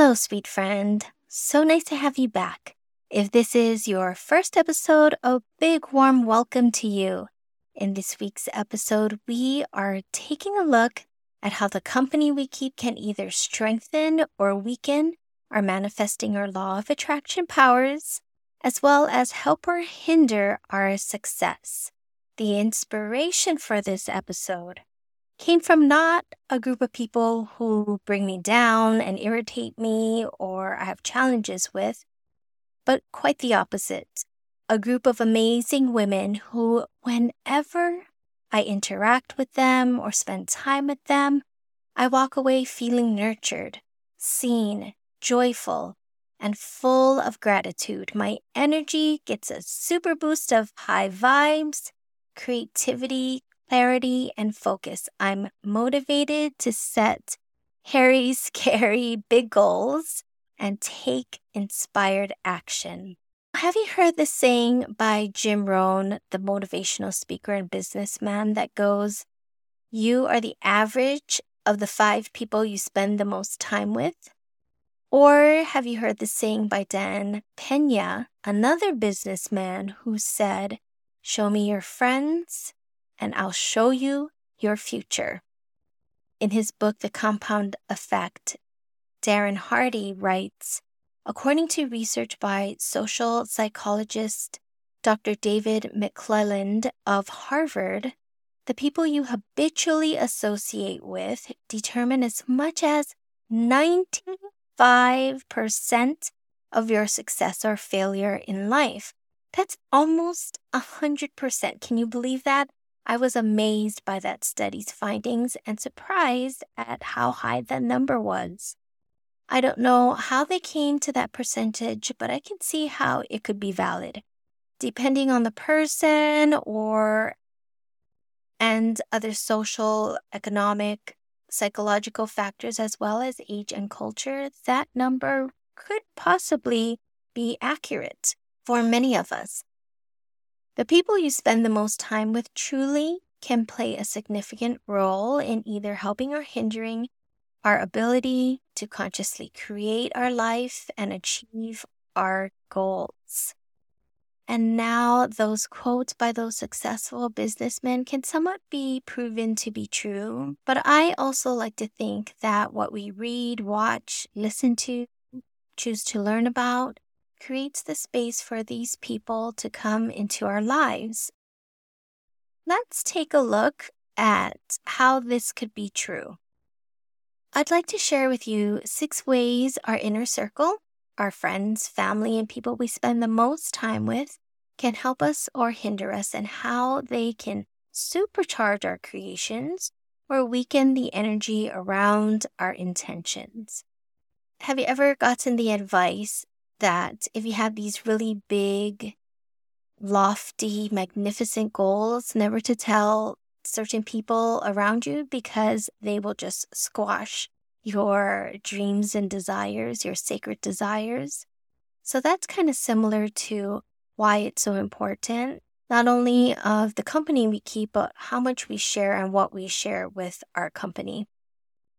Hello, sweet friend. So nice to have you back. If this is your first episode, a big warm welcome to you. In this week's episode, we are taking a look at how the company we keep can either strengthen or weaken our manifesting or law of attraction powers, as well as help or hinder our success. The inspiration for this episode came from not a group of people who bring me down and irritate me or I have challenges with, but quite the opposite. A group of amazing women who, whenever I interact with them or spend time with them, I walk away feeling nurtured, seen, joyful, and full of gratitude. My energy gets a super boost of high vibes, creativity, clarity, and focus. I'm motivated to set hairy, scary, big goals and take inspired action. Have you heard the saying by Jim Rohn, the motivational speaker and businessman, that goes, You are the average of the five people you spend the most time with? Or have you heard the saying by Dan Pena, another businessman, who said, Show me your friends, and I'll show you your future. In his book, The Compound Effect, Darren Hardy writes According to research by social psychologist Dr. David McClelland of Harvard, the people you habitually associate with determine as much as 95% of your success or failure in life. That's almost 100%. Can you believe that? I was amazed by that study's findings and surprised at how high that number was. I don't know how they came to that percentage, but I can see how it could be valid. Depending on the person or and other social, economic, psychological factors, as well as age and culture, that number could possibly be accurate for many of us. The people you spend the most time with truly can play a significant role in either helping or hindering our ability to consciously create our life and achieve our goals. And now, those quotes by those successful businessmen can somewhat be proven to be true. But I also like to think that what we read, watch, listen to, choose to learn about creates the space for these people to come into our lives. Let's take a look at how this could be true. I'd like to share with you six ways our inner circle, our friends, family, and people we spend the most time with, can help us or hinder us, and how they can supercharge our creations or weaken the energy around our intentions. Have you ever gotten the advice that if you have these really big, lofty, magnificent goals, never to tell certain people around you because they will just squash your dreams and desires, your sacred desires. So that's kind of similar to why it's so important, not only of the company we keep, but how much we share and what we share with our company.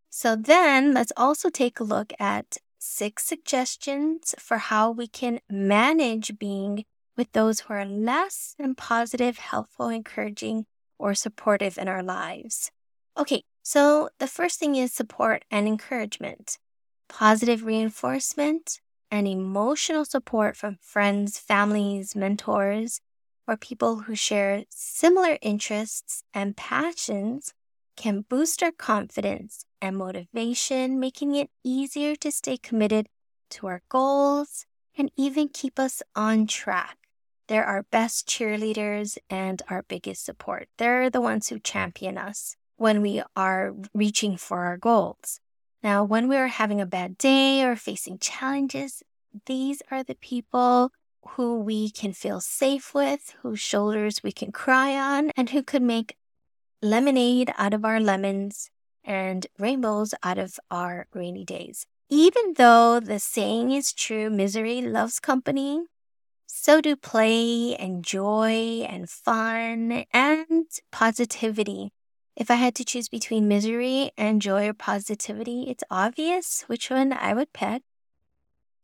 So then let's also take a look at six suggestions for how we can manage being with those who are less than positive, helpful, encouraging, or supportive in our lives. Okay, So, the first thing is support and encouragement, positive reinforcement, and emotional support from friends, families, mentors, or people who share similar interests and passions can boost our confidence and motivation, making it easier to stay committed to our goals and even keep us on track. They're our best cheerleaders and our biggest support. They're the ones who champion us when we are reaching for our goals. Now, when we are having a bad day or facing challenges, these are the people who we can feel safe with, whose shoulders we can cry on, and who could make lemonade out of our lemons and rainbows out of our rainy days. Even though the saying is true, misery loves company, so do play and joy and fun and positivity. If I had to choose between misery and joy or positivity, it's obvious which one I would pick.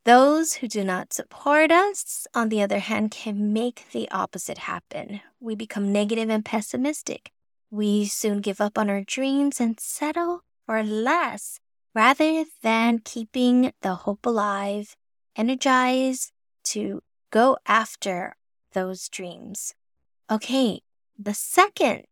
Those who do not support us, on the other hand, can make the opposite happen. We become negative and pessimistic. We soon give up on our dreams and settle for less rather than keeping the hope alive, energized to go after those dreams. Okay, the second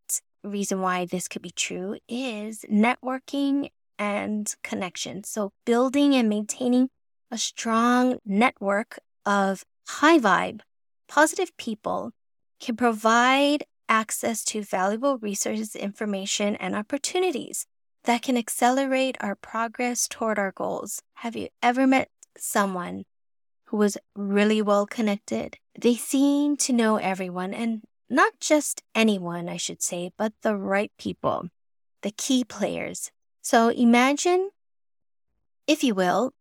reason why this could be true is networking and connection. So, building and maintaining a strong network of high vibe, positive people can provide access to valuable resources, information, and opportunities that can accelerate our progress toward our goals. Have you ever met someone who was really well connected? They seem to know everyone and not just anyone, I should say, but the right people, the key players. So imagine, if you will,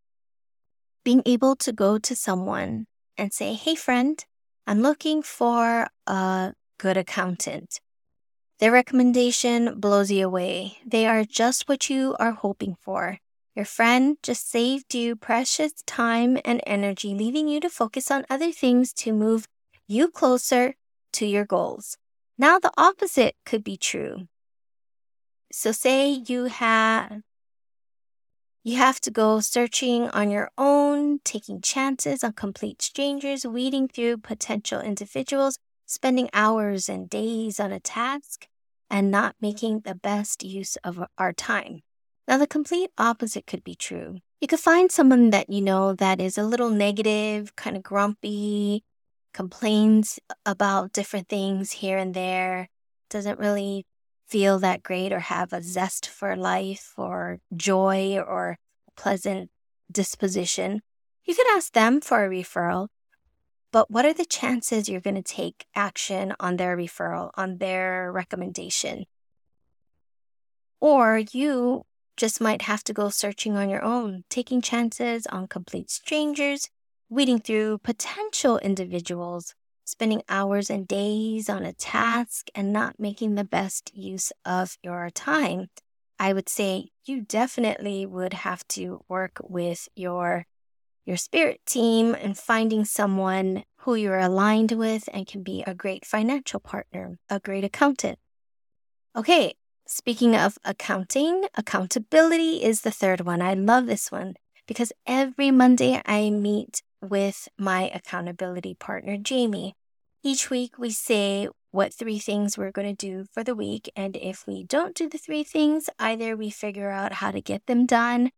being able to go to someone and say, Hey, friend, I'm looking for a good accountant. Their recommendation blows you away. They are just what you are hoping for. Your friend just saved you precious time and energy, leaving you to focus on other things to move you closer to your goals. Now, the opposite could be true. So, say you have you have to go searching on your own, taking chances on complete strangers, weeding through potential individuals, spending hours and days on a task, and not making the best use of our time. Now, the complete opposite could be true. You could find someone that you know that is a little negative, kind of grumpy, complains about different things here and there, doesn't really feel that great or have a zest for life or joy or pleasant disposition, you could ask them for a referral. But what are the chances you're going to take action on their referral, on their recommendation? Or you just might have to go searching on your own, taking chances on complete strangers, weeding through potential individuals spending hours and days on a task and not making the best use of your time, I would say you definitely would have to work with your your spirit team and finding someone who you're aligned with and can be a great financial partner, a great accountant. Okay, speaking of accounting, accountability is the third one. I love this one because every Monday I meet with my accountability partner, Jamie. Each week, we say what three things we're going to do for the week. And if we don't do the three things, either we figure out how to get them done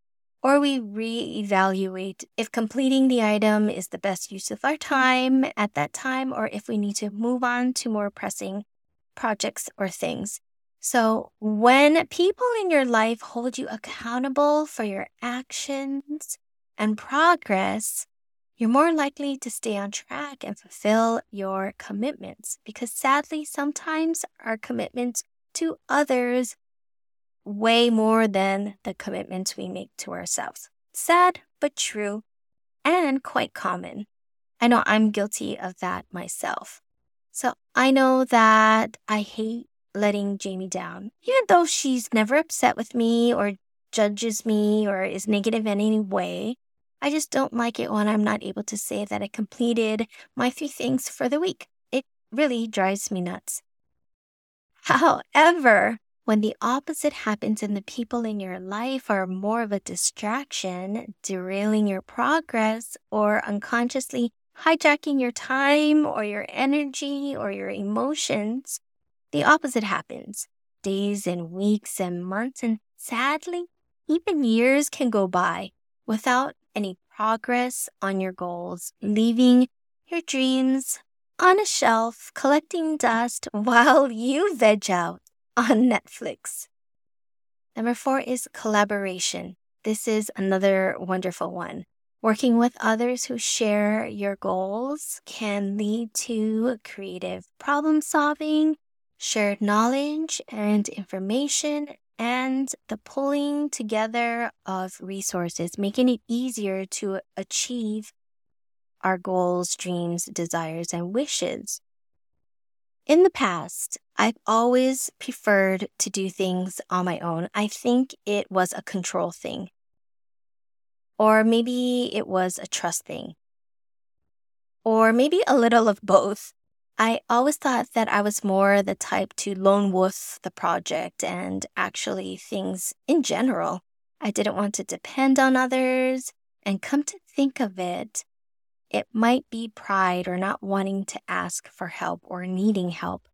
or we reevaluate if completing the item is the best use of our time at that time or if we need to move on to more pressing projects or things. So, when people in your life hold you accountable for your actions and progress, you're more likely to stay on track and fulfill your commitments because sadly, sometimes our commitments to others weigh more than the commitments we make to ourselves. Sad, but true, and quite common. I know I'm guilty of that myself. So I know that I hate letting Jamie down, even though she's never upset with me or judges me or is negative in any way. I just don't like it when I'm not able to say that I completed my three things for the week. It really drives me nuts. However, When the opposite happens and the people in your life are more of a distraction, derailing your progress, or unconsciously hijacking your time or your energy or your emotions, the opposite happens. Days and weeks and months, and sadly, even years can go by without any progress on your goals, leaving your dreams on a shelf collecting dust while you veg out on Netflix. Number four is collaboration. This is another wonderful one. Working with others who share your goals can lead to creative problem solving, shared knowledge and information, and the pulling together of resources, making it easier to achieve our goals, dreams, desires, and wishes. In the past, I've always preferred to do things on my own. I think it was a control thing. Or maybe it was a trust thing. Or maybe a little of both. I always thought that I was more the type to lone wolf the project and actually things in general. I didn't want to depend on others. And come to think of it, it might be pride or not wanting to ask for help or needing help.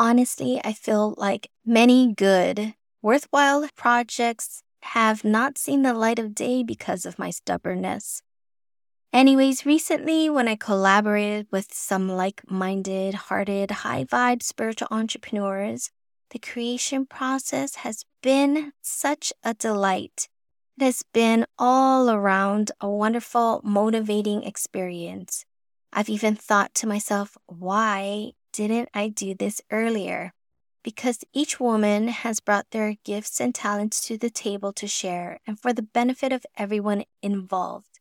Honestly, I feel like many good, worthwhile projects have not seen the light of day because of my stubbornness. Anyways, recently when I collaborated with some like minded, hearted, high vibe spiritual entrepreneurs, the creation process has been such a delight. It has been all around a wonderful, motivating experience. I've even thought to myself, why didn't I do this earlier? Because each woman has brought their gifts and talents to the table to share and for the benefit of everyone involved.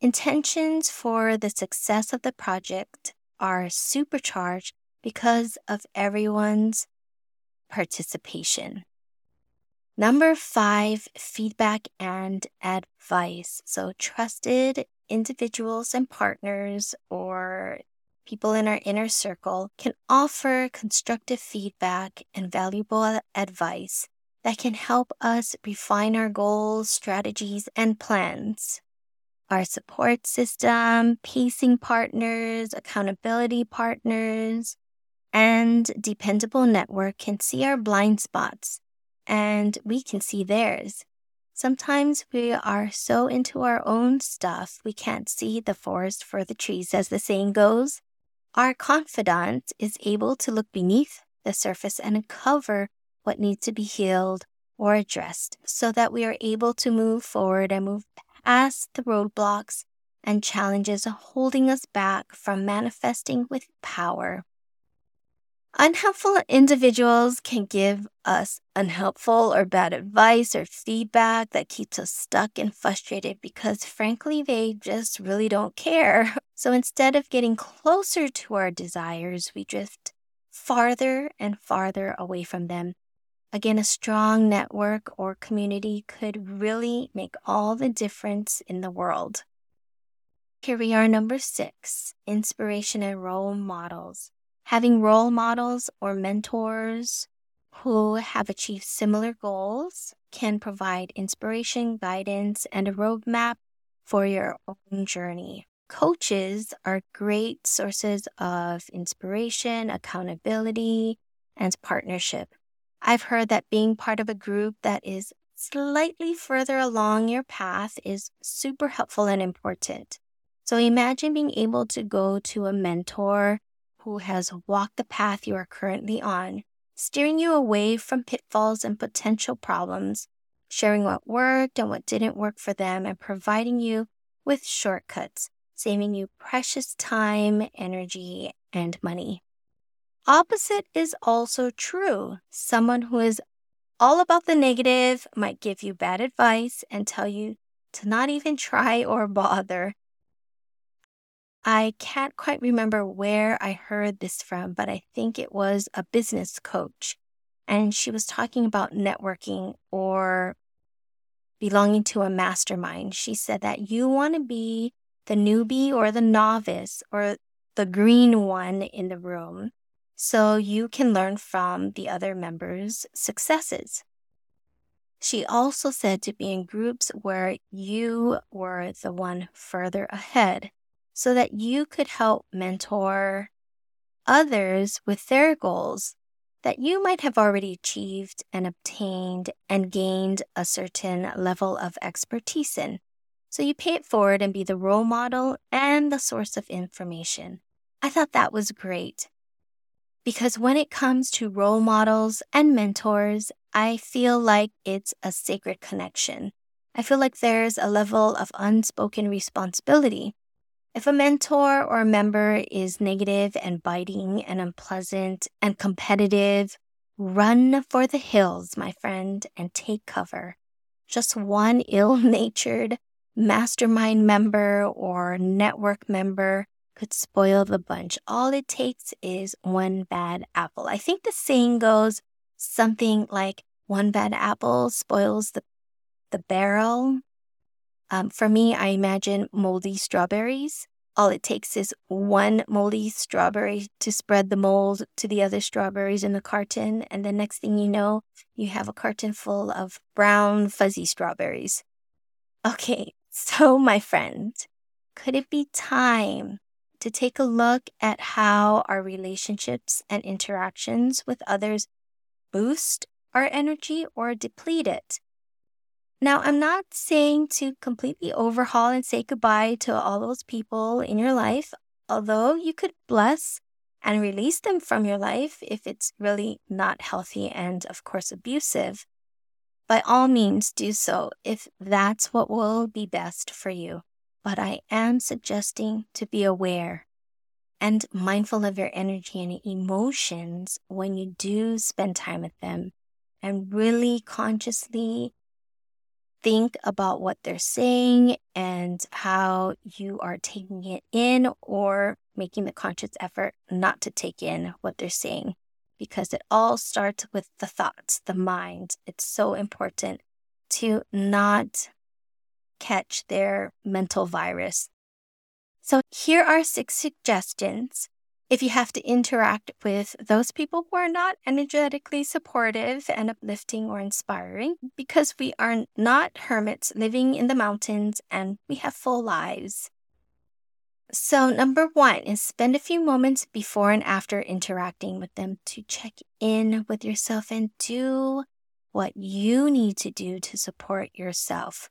Intentions for the success of the project are supercharged because of everyone's participation. Number five, feedback and advice. So, trusted individuals and partners or people in our inner circle can offer constructive feedback and valuable advice that can help us refine our goals, strategies, and plans our support system, pacing partners, accountability partners, and dependable network can see our blind spots and we can see theirs. Sometimes we are so into our own stuff, we can't see the forest for the trees, as the saying goes. Our confidant is able to look beneath the surface and uncover what needs to be healed or addressed so that we are able to move forward and move past the roadblocks and challenges holding us back from manifesting with power. Unhelpful individuals can give us unhelpful or bad advice or feedback that keeps us stuck and frustrated because, frankly, they just really don't care. So instead of getting closer to our desires, we drift farther and farther away from them Again, a strong network or community could really make all the difference in the world. Here we are, number six inspiration and role models. Having role models or mentors who have achieved similar goals can provide inspiration, guidance, and a roadmap for your own journey. Coaches are great sources of inspiration, accountability, and partnership. I've heard that being part of a group that is slightly further along your path is super helpful and important. So imagine being able to go to a mentor who has walked the path you are currently on, steering you away from pitfalls and potential problems, sharing what worked and what didn't work for them, and providing you with shortcuts, saving you precious time, energy, and money. Opposite is also true. Someone who is all about the negative might give you bad advice and tell you to not even try or bother. I can't quite remember where I heard this from, but I think it was a business coach. And she was talking about networking or belonging to a mastermind. She said that you want to be the newbie or the novice or the green one in the room so you can learn from the other members' successes. She also said to be in groups where you were the one further ahead so that you could help mentor others with their goals that you might have already achieved and obtained and gained a certain level of expertise in. So you pay it forward and be the role model and the source of information. I thought that was great. Because when it comes to role models and mentors, I feel like it's a sacred connection. I feel like there's a level of unspoken responsibility. If a mentor or a member is negative and biting and unpleasant and competitive, run for the hills, my friend, and take cover. Just one ill natured mastermind member or network member could spoil the bunch. All it takes is one bad apple. I think the saying goes something like one bad apple spoils the, the barrel. Um, for me, I imagine moldy strawberries. All it takes is one moldy strawberry to spread the mold to the other strawberries in the carton. And the next thing you know, you have a carton full of brown, fuzzy strawberries. Okay, so my friend, could it be time to take a look at how our relationships and interactions with others boost our energy or deplete it. Now, I'm not saying to completely overhaul and say goodbye to all those people in your life, although you could bless and release them from your life if it's really not healthy and, of course, abusive. By all means, do so if that's what will be best for you but I am suggesting to be aware and mindful of your energy and emotions when you do spend time with them and really consciously think about what they're saying and how you are taking it in or making the conscious effort not to take in what they're saying because it all starts with the thoughts, the mind. It's so important to not catch their mental virus. So, here are six suggestions if you have to interact with those people who are not energetically supportive and uplifting or inspiring, because we are not hermits living in the mountains and we have full lives. So, number one is spend a few moments before and after interacting with them to check in with yourself and do what you need to do to support yourself.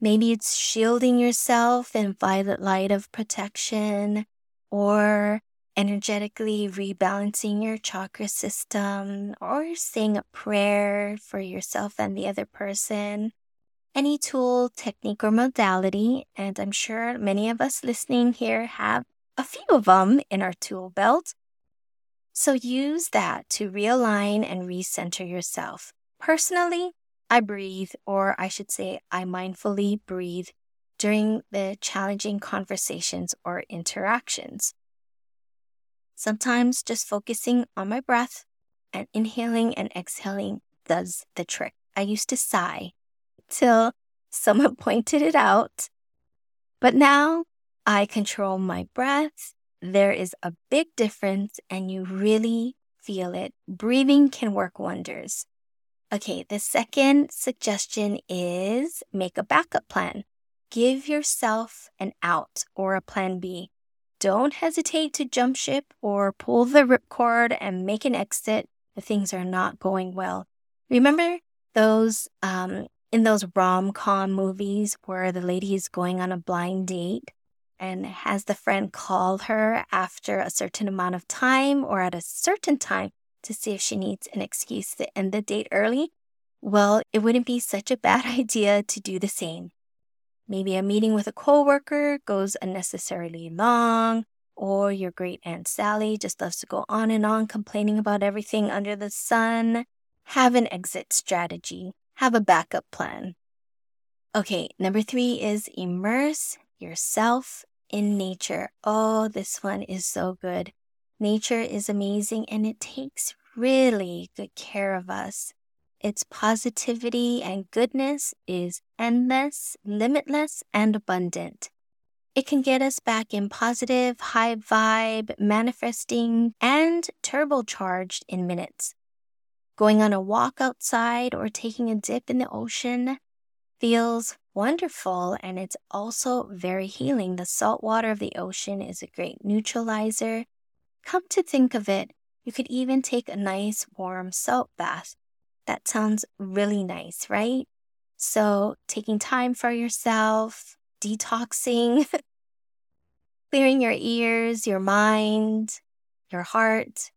Maybe it's shielding yourself in violet light of protection or energetically rebalancing your chakra system or saying a prayer for yourself and the other person. Any tool, technique, or modality, and I'm sure many of us listening here have a few of them in our tool belt. So use that to realign and recenter yourself. Personally, I breathe, or I should say, I mindfully breathe during the challenging conversations or interactions. Sometimes just focusing on my breath and inhaling and exhaling does the trick. I used to sigh till someone pointed it out, but now I control my breath. There is a big difference, and you really feel it. Breathing can work wonders. Okay, the second suggestion is make a backup plan. Give yourself an out or a plan B. Don't hesitate to jump ship or pull the ripcord and make an exit if things are not going well. Remember those um, in those rom com movies where the lady is going on a blind date and has the friend call her after a certain amount of time or at a certain time to see if she needs an excuse to end the date early, well, it wouldn't be such a bad idea to do the same. Maybe a meeting with a coworker goes unnecessarily long, or your great Aunt Sally just loves to go on and on complaining about everything under the sun. Have an exit strategy, have a backup plan. Okay, number three is immerse yourself in nature. Oh, this one is so good. Nature is amazing and it takes really good care of us. Its positivity and goodness is endless, limitless, and abundant. It can get us back in positive, high vibe, manifesting, and turbocharged in minutes. Going on a walk outside or taking a dip in the ocean feels wonderful and it's also very healing. The salt water of the ocean is a great neutralizer. Come to think of it, you could even take a nice warm salt bath. That sounds really nice, right? So, taking time for yourself, detoxing, clearing your ears, your mind, your heart,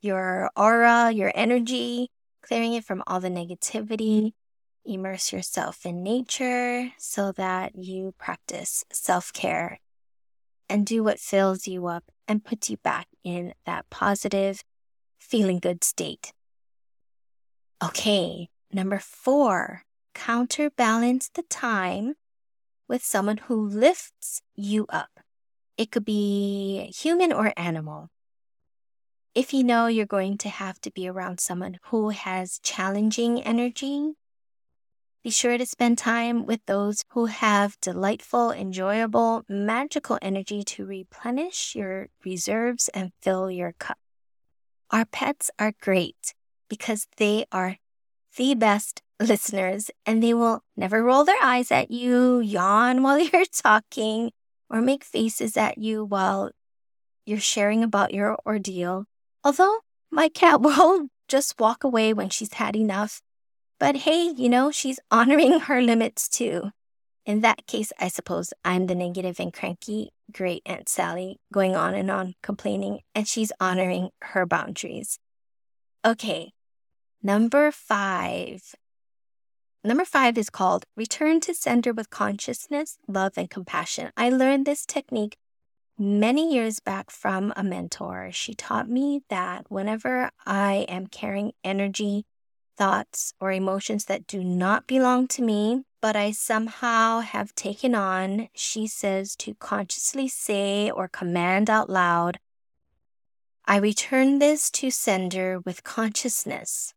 your aura, your energy, clearing it from all the negativity. Immerse yourself in nature so that you practice self care and do what fills you up and puts you back in that positive, feeling good state. Okay, number four, counterbalance the time with someone who lifts you up. It could be human or animal. If you know you're going to have to be around someone who has challenging energy, be sure to spend time with those who have delightful, enjoyable, magical energy to replenish your reserves and fill your cup. Our pets are great because they are the best listeners and they will never roll their eyes at you, yawn while you're talking, or make faces at you while you're sharing about your ordeal. Although my cat will just walk away when she's had enough. But hey, you know, she's honoring her limits too. In that case, I suppose I'm the negative and cranky great Aunt Sally going on and on complaining, and she's honoring her boundaries. Okay, number five Number five is called Return to Sender with Consciousness, Love, and Compassion. I learned this technique many years back from a mentor. She taught me that whenever I am carrying energy, thoughts, or emotions that do not belong to me, but I somehow have taken on, she says to consciously say or command out loud, I return this to sender with consciousness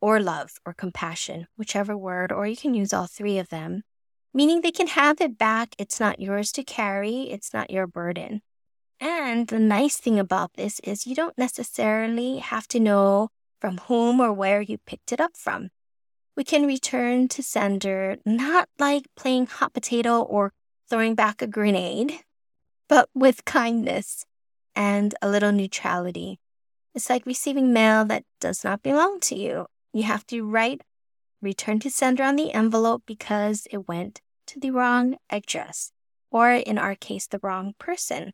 or love or compassion, whichever word, or you can use all three of them, meaning they can have it back. It's not yours to carry, it's not your burden. And the nice thing about this is you don't necessarily have to know from whom or where you picked it up from. We can return to sender not like playing hot potato or throwing back a grenade, but with kindness and a little neutrality. It's like receiving mail that does not belong to you you have to write return to sender on the envelope because it went to the wrong address, or in our case, the wrong person.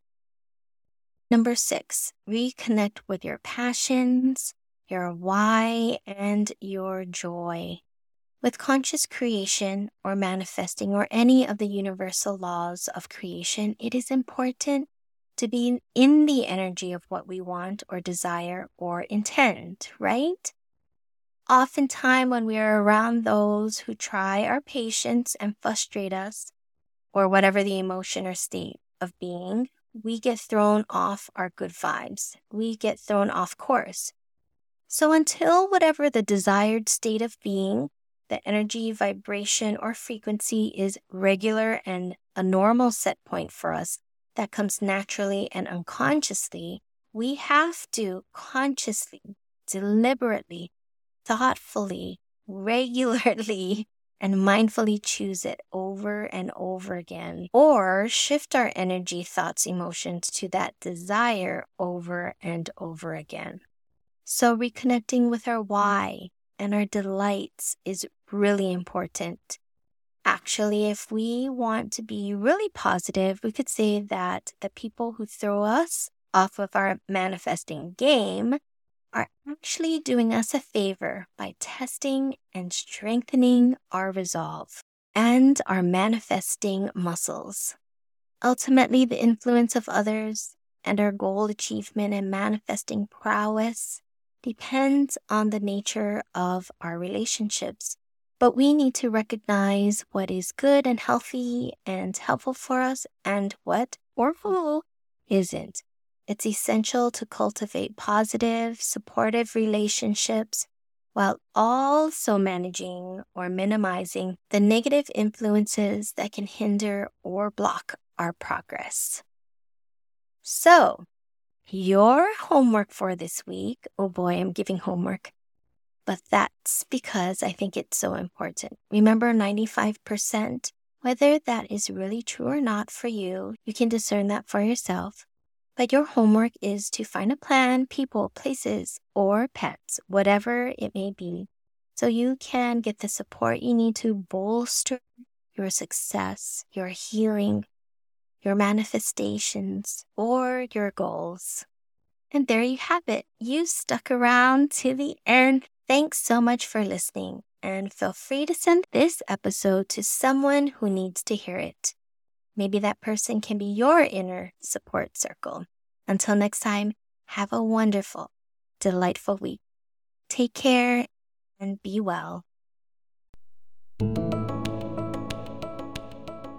Number six, reconnect with your passions, your why, and your joy. With conscious creation or manifesting or any of the universal laws of creation, it is important to be in the energy of what we want or desire or intend, right? Oftentimes, when we are around those who try our patience and frustrate us, or whatever the emotion or state of being, we get thrown off our good vibes. We get thrown off course. So, until whatever the desired state of being, the energy, vibration, or frequency is regular and a normal set point for us that comes naturally and unconsciously, we have to consciously, deliberately thoughtfully, regularly, and mindfully choose it over and over again, or shift our energy, thoughts, emotions to that desire over and over again. So, reconnecting with our why and our delights is really important. Actually, if we want to be really positive, we could say that the people who throw us off of our manifesting game are actually doing us a favor by testing and strengthening our resolve and our manifesting muscles. Ultimately, the influence of others and our goal achievement and manifesting prowess depends on the nature of our relationships. But we need to recognize what is good and healthy and helpful for us and what or who isn't. It's essential to cultivate positive, supportive relationships while also managing or minimizing the negative influences that can hinder or block our progress. So, your homework for this week, oh boy, I'm giving homework, but that's because I think it's so important. Remember 95%? Whether that is really true or not for you, you can discern that for yourself. But your homework is to find a plan, people, places, or pets, whatever it may be, so you can get the support you need to bolster your success, your healing, your manifestations, or your goals. And there you have it. You stuck around to the end. Thanks so much for listening, and feel free to send this episode to someone who needs to hear it. Maybe that person can be your inner support circle. Until next time, have a wonderful, delightful week. Take care and be well.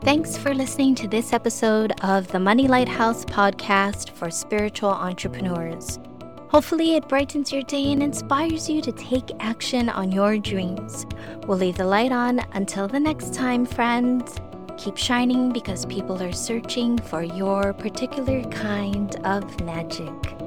Thanks for listening to this episode of the Money Lighthouse podcast for spiritual entrepreneurs. Hopefully, it brightens your day and inspires you to take action on your dreams. We'll leave the light on until the next time, friends. Keep shining because people are searching for your particular kind of magic.